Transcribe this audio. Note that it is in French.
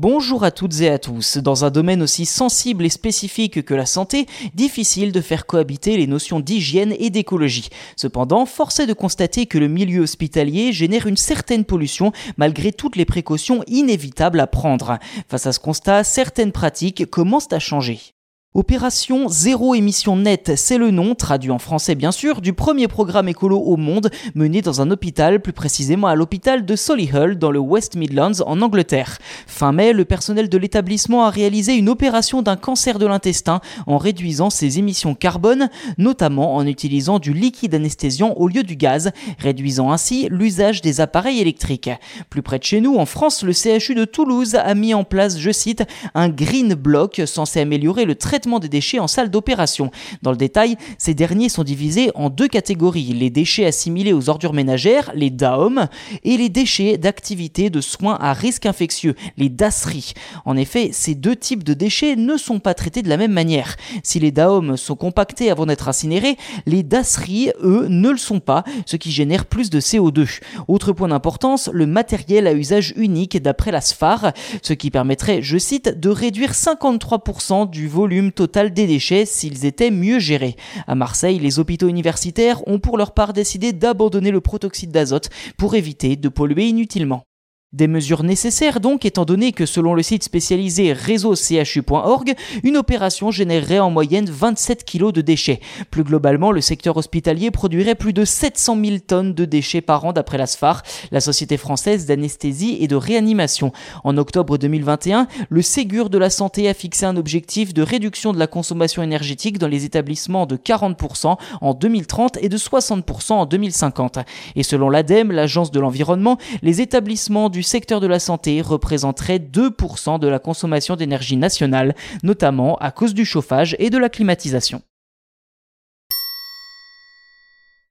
Bonjour à toutes et à tous. Dans un domaine aussi sensible et spécifique que la santé, difficile de faire cohabiter les notions d'hygiène et d'écologie. Cependant, force est de constater que le milieu hospitalier génère une certaine pollution malgré toutes les précautions inévitables à prendre. Face à ce constat, certaines pratiques commencent à changer. Opération Zéro émission nette, c'est le nom, traduit en français bien sûr, du premier programme écolo au monde mené dans un hôpital, plus précisément à l'hôpital de Solihull dans le West Midlands en Angleterre. Fin mai, le personnel de l'établissement a réalisé une opération d'un cancer de l'intestin en réduisant ses émissions carbone, notamment en utilisant du liquide anesthésiant au lieu du gaz, réduisant ainsi l'usage des appareils électriques. Plus près de chez nous, en France, le CHU de Toulouse a mis en place, je cite, un green block censé améliorer le traitement des déchets en salle d'opération. Dans le détail, ces derniers sont divisés en deux catégories, les déchets assimilés aux ordures ménagères, les DAOM, et les déchets d'activité de soins à risque infectieux, les DASRI. En effet, ces deux types de déchets ne sont pas traités de la même manière. Si les DAOM sont compactés avant d'être incinérés, les DASRI, eux, ne le sont pas, ce qui génère plus de CO2. Autre point d'importance, le matériel à usage unique d'après la SFAR, ce qui permettrait, je cite, de réduire 53% du volume total des déchets s'ils étaient mieux gérés. À Marseille, les hôpitaux universitaires ont pour leur part décidé d'abandonner le protoxyde d'azote pour éviter de polluer inutilement. Des mesures nécessaires donc, étant donné que selon le site spécialisé réseau-chu.org, une opération générerait en moyenne 27 kg de déchets. Plus globalement, le secteur hospitalier produirait plus de 700 000 tonnes de déchets par an d'après la SFAR, la Société française d'anesthésie et de réanimation. En octobre 2021, le Ségur de la santé a fixé un objectif de réduction de la consommation énergétique dans les établissements de 40% en 2030 et de 60% en 2050. Et selon l'ADEME, l'agence de l'environnement, les établissements secteur de la santé représenterait 2% de la consommation d'énergie nationale, notamment à cause du chauffage et de la climatisation.